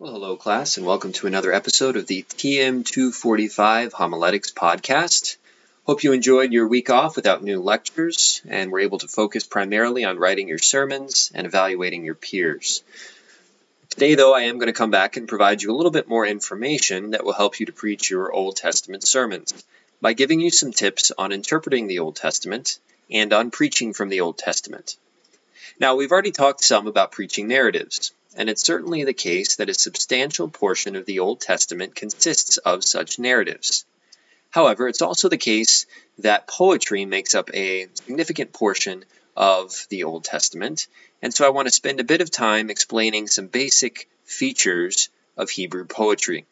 Well, hello, class, and welcome to another episode of the TM245 Homiletics podcast. Hope you enjoyed your week off without new lectures and were able to focus primarily on writing your sermons and evaluating your peers. Today, though, I am going to come back and provide you a little bit more information that will help you to preach your Old Testament sermons by giving you some tips on interpreting the Old Testament and on preaching from the Old Testament. Now, we've already talked some about preaching narratives and it's certainly the case that a substantial portion of the Old Testament consists of such narratives. However, it's also the case that poetry makes up a significant portion of the Old Testament, and so I want to spend a bit of time explaining some basic features of Hebrew poetry.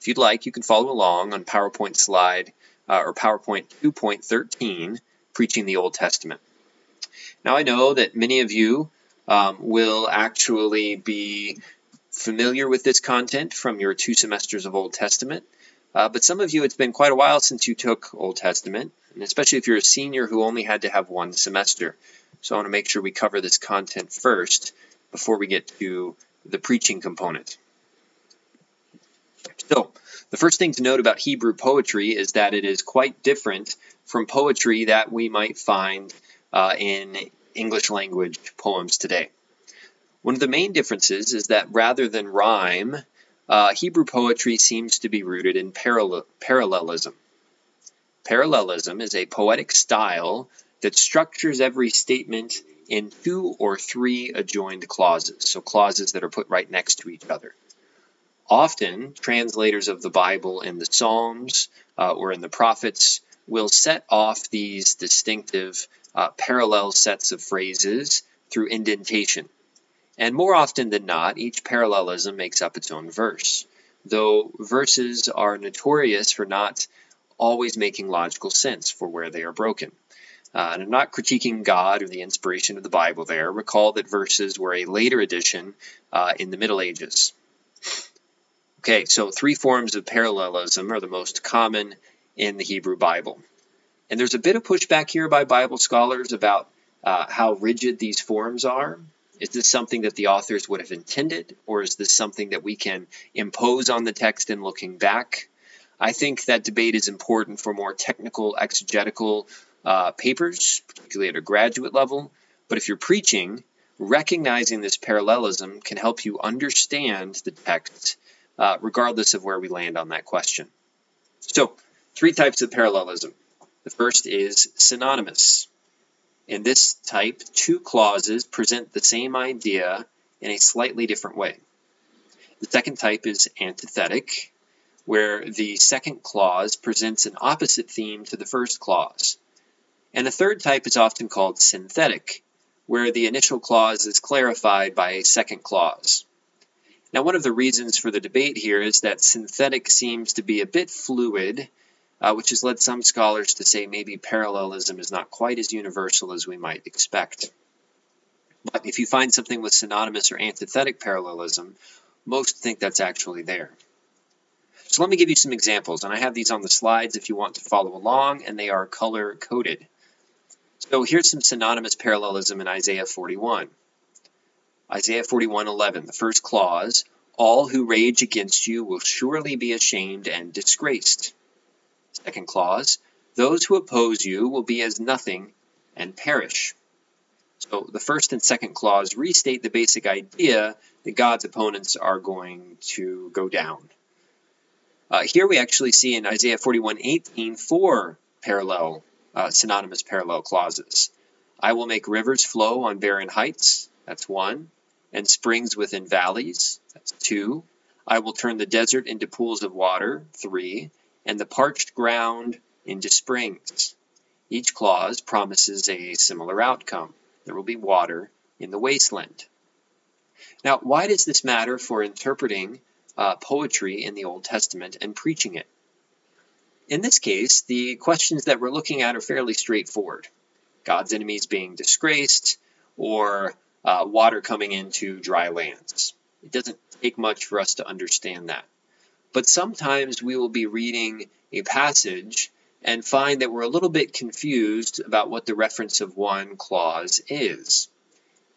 If you'd like, you can follow along on PowerPoint slide uh, or PowerPoint 2.13, Preaching the Old Testament. Now, I know that many of you um, will actually be familiar with this content from your two semesters of Old Testament. Uh, but some of you, it's been quite a while since you took Old Testament, and especially if you're a senior who only had to have one semester. So I want to make sure we cover this content first before we get to the preaching component. So, the first thing to note about Hebrew poetry is that it is quite different from poetry that we might find uh, in English language poems today. One of the main differences is that rather than rhyme, uh, Hebrew poetry seems to be rooted in parallel- parallelism. Parallelism is a poetic style that structures every statement in two or three adjoined clauses, so clauses that are put right next to each other. Often, translators of the Bible in the Psalms uh, or in the prophets will set off these distinctive uh, parallel sets of phrases through indentation. And more often than not, each parallelism makes up its own verse, though verses are notorious for not always making logical sense for where they are broken. Uh, and I'm not critiquing God or the inspiration of the Bible there. Recall that verses were a later addition uh, in the Middle Ages. Okay, so three forms of parallelism are the most common in the Hebrew Bible. And there's a bit of pushback here by Bible scholars about uh, how rigid these forms are. Is this something that the authors would have intended, or is this something that we can impose on the text in looking back? I think that debate is important for more technical exegetical uh, papers, particularly at a graduate level. But if you're preaching, recognizing this parallelism can help you understand the text, uh, regardless of where we land on that question. So, three types of parallelism the first is synonymous. In this type, two clauses present the same idea in a slightly different way. The second type is antithetic, where the second clause presents an opposite theme to the first clause. And the third type is often called synthetic, where the initial clause is clarified by a second clause. Now, one of the reasons for the debate here is that synthetic seems to be a bit fluid uh, which has led some scholars to say maybe parallelism is not quite as universal as we might expect. But if you find something with synonymous or antithetic parallelism, most think that's actually there. So let me give you some examples, and I have these on the slides if you want to follow along, and they are color coded. So here's some synonymous parallelism in Isaiah 41. Isaiah 41:11, the first clause, all who rage against you will surely be ashamed and disgraced. Second clause, those who oppose you will be as nothing and perish. So the first and second clause restate the basic idea that God's opponents are going to go down. Uh, here we actually see in Isaiah 41:18 four parallel, uh, synonymous parallel clauses. I will make rivers flow on barren heights. That's one. And springs within valleys. That's two. I will turn the desert into pools of water. Three and the parched ground into springs. Each clause promises a similar outcome. There will be water in the wasteland. Now, why does this matter for interpreting uh, poetry in the Old Testament and preaching it? In this case, the questions that we're looking at are fairly straightforward God's enemies being disgraced, or uh, water coming into dry lands. It doesn't take much for us to understand that. But sometimes we will be reading a passage and find that we're a little bit confused about what the reference of one clause is.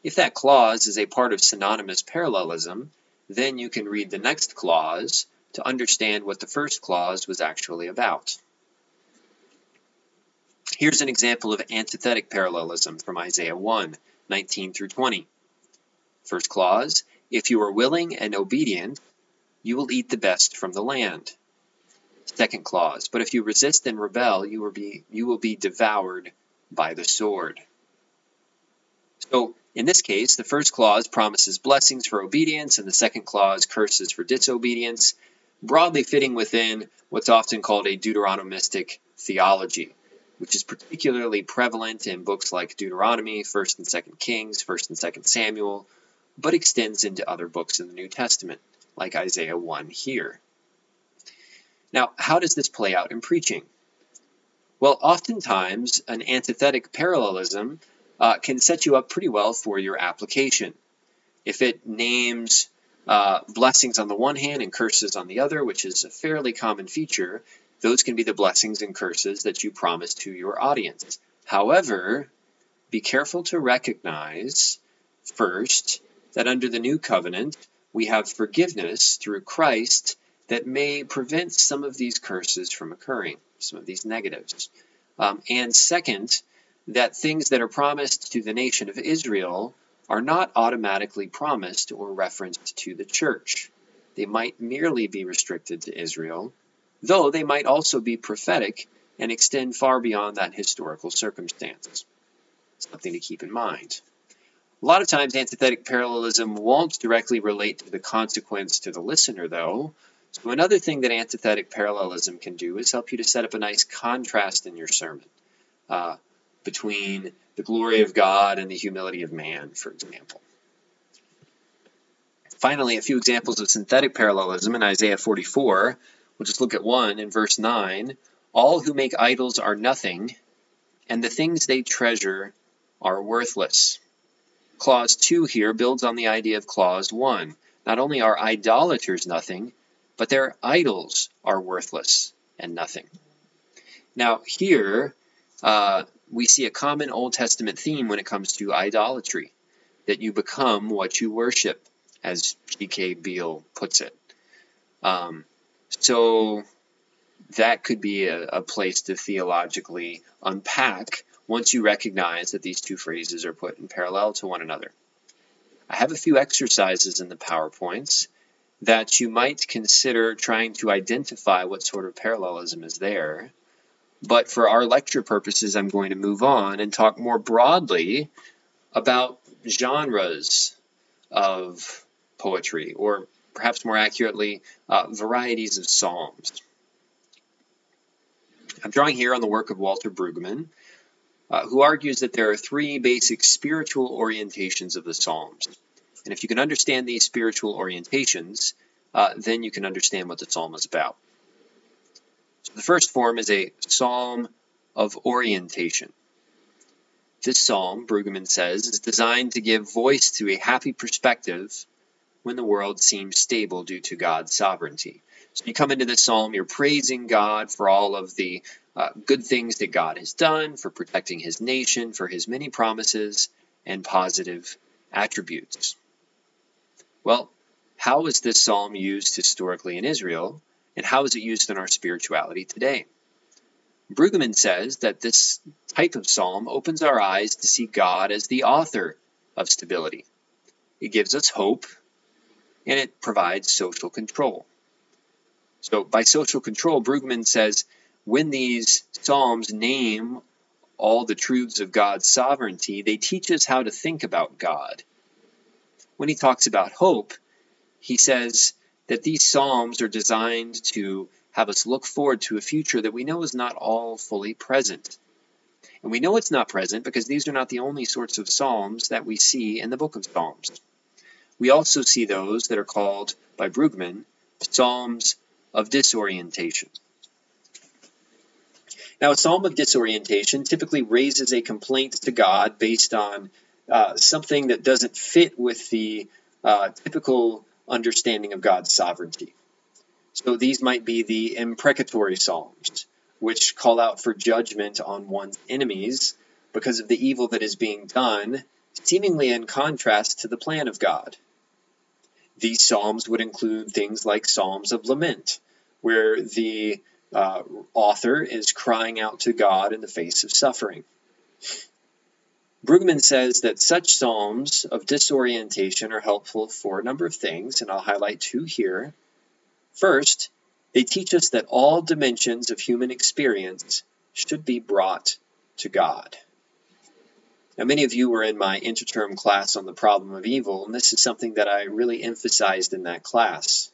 If that clause is a part of synonymous parallelism, then you can read the next clause to understand what the first clause was actually about. Here's an example of antithetic parallelism from Isaiah 1 19 through 20. First clause If you are willing and obedient, you will eat the best from the land. Second clause But if you resist and rebel, you will be, you will be devoured by the sword. So, in this case, the first clause promises blessings for obedience, and the second clause curses for disobedience, broadly fitting within what's often called a Deuteronomistic theology which is particularly prevalent in books like Deuteronomy, 1st and 2nd Kings, 1st and 2nd Samuel, but extends into other books in the New Testament, like Isaiah 1 here. Now, how does this play out in preaching? Well, oftentimes an antithetic parallelism uh, can set you up pretty well for your application. If it names uh, blessings on the one hand and curses on the other, which is a fairly common feature, those can be the blessings and curses that you promise to your audience. However, be careful to recognize first that under the new covenant, we have forgiveness through Christ that may prevent some of these curses from occurring, some of these negatives. Um, and second, that things that are promised to the nation of Israel are not automatically promised or referenced to the church. They might merely be restricted to Israel, though they might also be prophetic and extend far beyond that historical circumstance. Something to keep in mind. A lot of times, antithetic parallelism won't directly relate to the consequence to the listener, though. So, another thing that antithetic parallelism can do is help you to set up a nice contrast in your sermon uh, between the glory of God and the humility of man, for example. Finally, a few examples of synthetic parallelism in Isaiah 44 We'll just look at one in verse 9. All who make idols are nothing, and the things they treasure are worthless. Clause 2 here builds on the idea of clause 1. Not only are idolaters nothing, but their idols are worthless and nothing. Now, here uh, we see a common Old Testament theme when it comes to idolatry that you become what you worship, as G.K. Beale puts it. Um, so that could be a, a place to theologically unpack once you recognize that these two phrases are put in parallel to one another. I have a few exercises in the PowerPoints that you might consider trying to identify what sort of parallelism is there. But for our lecture purposes, I'm going to move on and talk more broadly about genres of poetry, or perhaps more accurately, uh, varieties of psalms. I'm drawing here on the work of Walter Brueggemann, uh, who argues that there are three basic spiritual orientations of the Psalms. And if you can understand these spiritual orientations, uh, then you can understand what the psalm is about. So the first form is a psalm of orientation. This psalm, Brueggemann says, is designed to give voice to a happy perspective when the world seems stable due to God's sovereignty. So you come into this psalm, you're praising God for all of the uh, good things that God has done, for protecting his nation, for his many promises and positive attributes. Well, how is this psalm used historically in Israel, and how is it used in our spirituality today? Brueggemann says that this type of psalm opens our eyes to see God as the author of stability. It gives us hope and it provides social control. So, by social control, Brueggemann says when these Psalms name all the truths of God's sovereignty, they teach us how to think about God. When he talks about hope, he says that these Psalms are designed to have us look forward to a future that we know is not all fully present. And we know it's not present because these are not the only sorts of Psalms that we see in the book of Psalms. We also see those that are called by Brueggemann Psalms of disorientation. Now, a psalm of disorientation typically raises a complaint to God based on uh, something that doesn't fit with the uh, typical understanding of God's sovereignty. So these might be the imprecatory psalms, which call out for judgment on one's enemies because of the evil that is being done, seemingly in contrast to the plan of God. These psalms would include things like psalms of lament, where the uh, author is crying out to God in the face of suffering. Brueggemann says that such psalms of disorientation are helpful for a number of things, and I'll highlight two here. First, they teach us that all dimensions of human experience should be brought to God. Now, many of you were in my interterm class on the problem of evil, and this is something that I really emphasized in that class.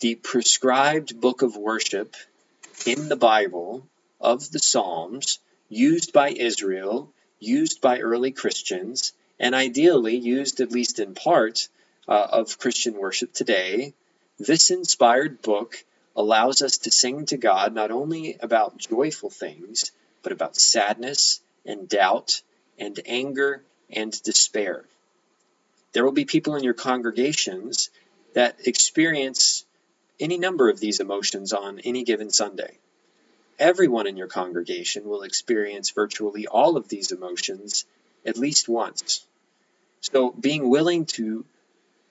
The prescribed book of worship in the Bible of the Psalms, used by Israel, used by early Christians, and ideally used at least in part uh, of Christian worship today, this inspired book allows us to sing to God not only about joyful things, but about sadness and doubt and anger and despair. There will be people in your congregations that experience any number of these emotions on any given Sunday. Everyone in your congregation will experience virtually all of these emotions at least once. So, being willing to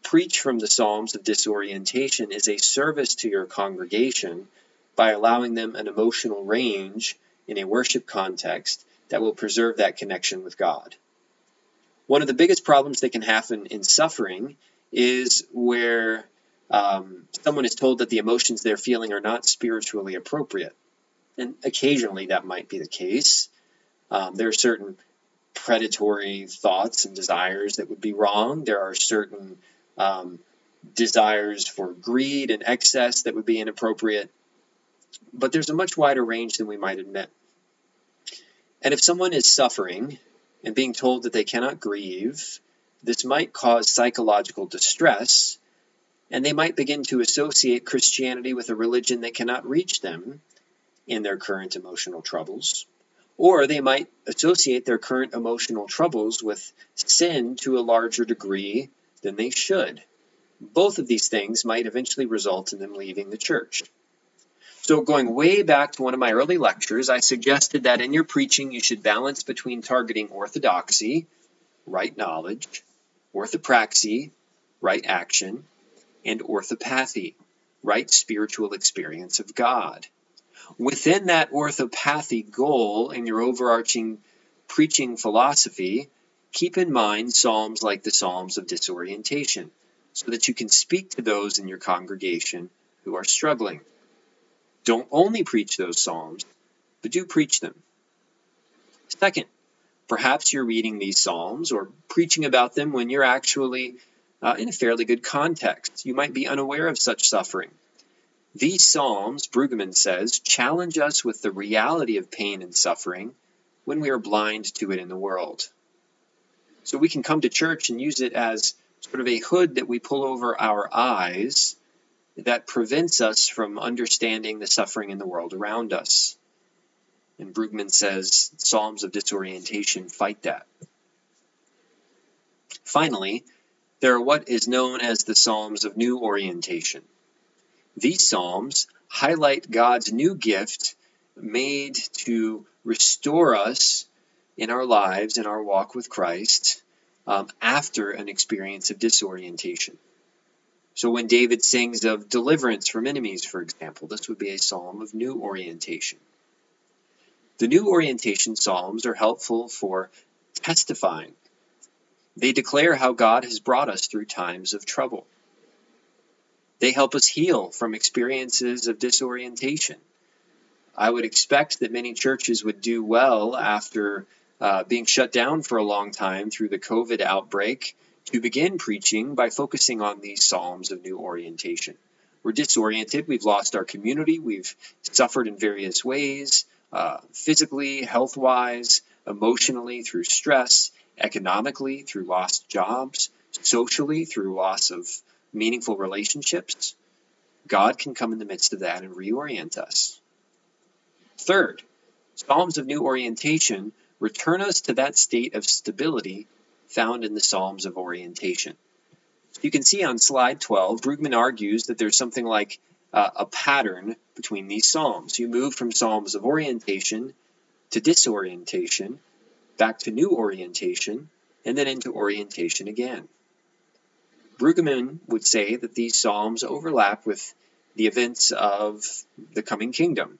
preach from the Psalms of disorientation is a service to your congregation by allowing them an emotional range in a worship context that will preserve that connection with God. One of the biggest problems that can happen in suffering is where um, someone is told that the emotions they're feeling are not spiritually appropriate. And occasionally that might be the case. Um, there are certain predatory thoughts and desires that would be wrong. There are certain um, desires for greed and excess that would be inappropriate. But there's a much wider range than we might admit. And if someone is suffering and being told that they cannot grieve, this might cause psychological distress, and they might begin to associate Christianity with a religion that cannot reach them in their current emotional troubles. Or they might associate their current emotional troubles with sin to a larger degree than they should. Both of these things might eventually result in them leaving the church. So, going way back to one of my early lectures, I suggested that in your preaching you should balance between targeting orthodoxy, right knowledge, orthopraxy, right action, and orthopathy, right spiritual experience of God. Within that orthopathy goal and your overarching preaching philosophy, keep in mind Psalms like the Psalms of disorientation, so that you can speak to those in your congregation who are struggling. Don't only preach those Psalms, but do preach them. Second, perhaps you're reading these Psalms or preaching about them when you're actually uh, in a fairly good context. You might be unaware of such suffering. These Psalms, Brueggemann says, challenge us with the reality of pain and suffering when we are blind to it in the world. So we can come to church and use it as sort of a hood that we pull over our eyes that prevents us from understanding the suffering in the world around us. And Brueggemann says Psalms of disorientation fight that. Finally, there are what is known as the Psalms of new orientation. These Psalms highlight God's new gift made to restore us in our lives, in our walk with Christ, um, after an experience of disorientation. So when David sings of deliverance from enemies, for example, this would be a psalm of new orientation. The new orientation psalms are helpful for testifying. They declare how God has brought us through times of trouble. They help us heal from experiences of disorientation. I would expect that many churches would do well after uh, being shut down for a long time through the COVID outbreak to begin preaching by focusing on these Psalms of new orientation. We're disoriented, we've lost our community, we've suffered in various ways, uh, physically, health wise, emotionally through stress, economically through lost jobs, socially through loss of meaningful relationships. God can come in the midst of that and reorient us. Third, Psalms of new orientation return us to that state of stability found in the Psalms of Orientation. You can see on slide 12, Brueggemann argues that there's something like uh, a pattern between these Psalms. You move from Psalms of orientation to disorientation, back to new orientation, and then into orientation again. Brueggemann would say that these psalms overlap with the events of the coming kingdom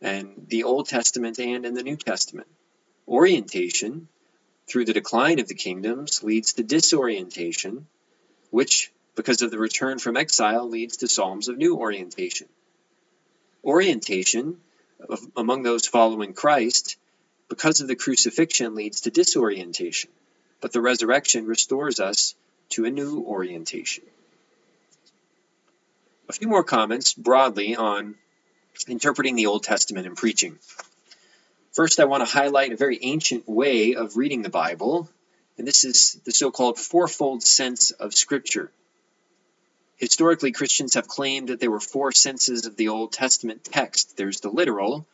and the Old Testament and in the New Testament. Orientation through the decline of the kingdoms leads to disorientation, which, because of the return from exile, leads to psalms of new orientation. Orientation among those following Christ, because of the crucifixion, leads to disorientation, but the resurrection restores us to a new orientation. A few more comments broadly on interpreting the Old Testament and preaching. First, I want to highlight a very ancient way of reading the Bible, and this is the so called fourfold sense of Scripture. Historically, Christians have claimed that there were four senses of the Old Testament text there's the literal,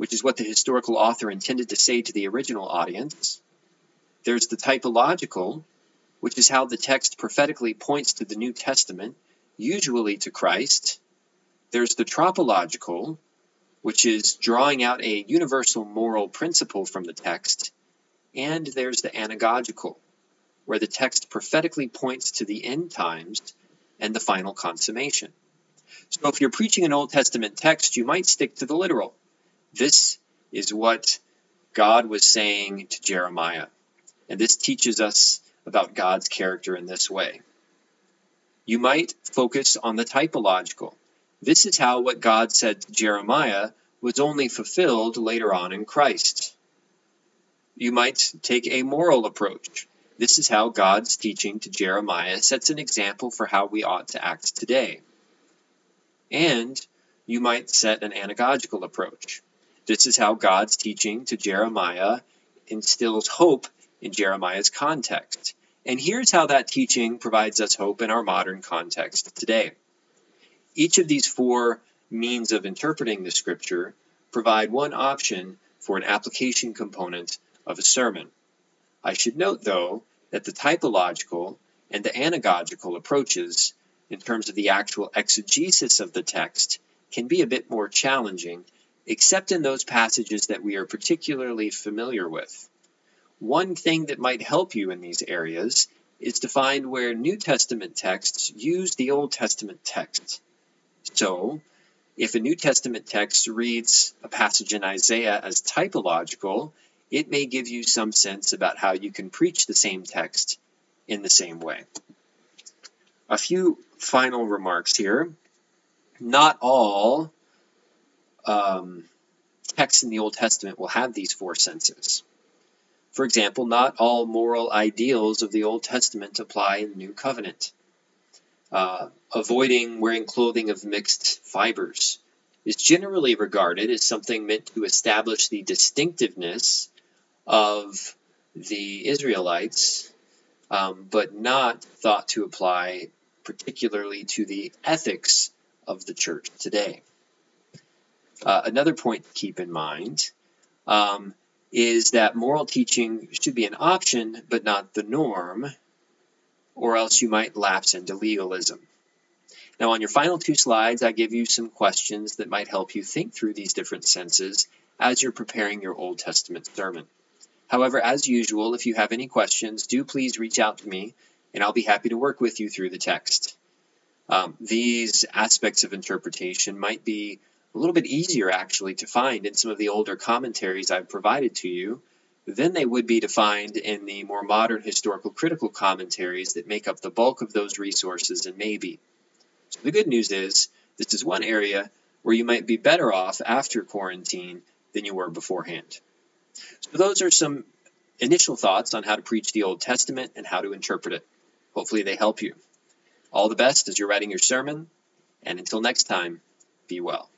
which is what the historical author intended to say to the original audience, there's the typological, which is how the text prophetically points to the New Testament, usually to Christ. There's the tropological, which is drawing out a universal moral principle from the text. And there's the anagogical, where the text prophetically points to the end times and the final consummation. So if you're preaching an Old Testament text, you might stick to the literal. This is what God was saying to Jeremiah. And this teaches us about God's character in this way. You might focus on the typological. This is how what God said to Jeremiah was only fulfilled later on in Christ. You might take a moral approach. This is how God's teaching to Jeremiah sets an example for how we ought to act today. And you might set an anagogical approach. This is how God's teaching to Jeremiah instills hope in Jeremiah's context. And here's how that teaching provides us hope in our modern context today. Each of these four means of interpreting the scripture provide one option for an application component of a sermon. I should note, though, that the typological and the anagogical approaches, in terms of the actual exegesis of the text, can be a bit more challenging, except in those passages that we are particularly familiar with. One thing that might help you in these areas is to find where New Testament texts use the Old Testament text. So, if a New Testament text reads a passage in Isaiah as typological, it may give you some sense about how you can preach the same text in the same way. A few final remarks here. Not all um, texts in the Old Testament will have these four senses. For example, not all moral ideals of the Old Testament apply in the New Covenant. Uh, avoiding wearing clothing of mixed fibers is generally regarded as something meant to establish the distinctiveness of the Israelites, um, but not thought to apply particularly to the ethics of the church today. Uh, another point to keep in mind um, is that moral teaching should be an option but not the norm, or else you might lapse into legalism. Now, on your final two slides, I give you some questions that might help you think through these different senses as you're preparing your Old Testament sermon. However, as usual, if you have any questions, do please reach out to me, and I'll be happy to work with you through the text. Um, these aspects of interpretation might be a little bit easier actually to find in some of the older commentaries I've provided to you than they would be to find in the more modern historical critical commentaries that make up the bulk of those resources and maybe. So the good news is this is one area where you might be better off after quarantine than you were beforehand. So those are some initial thoughts on how to preach the Old Testament and how to interpret it. Hopefully they help you. All the best as you're writing your sermon, and until next time, be well.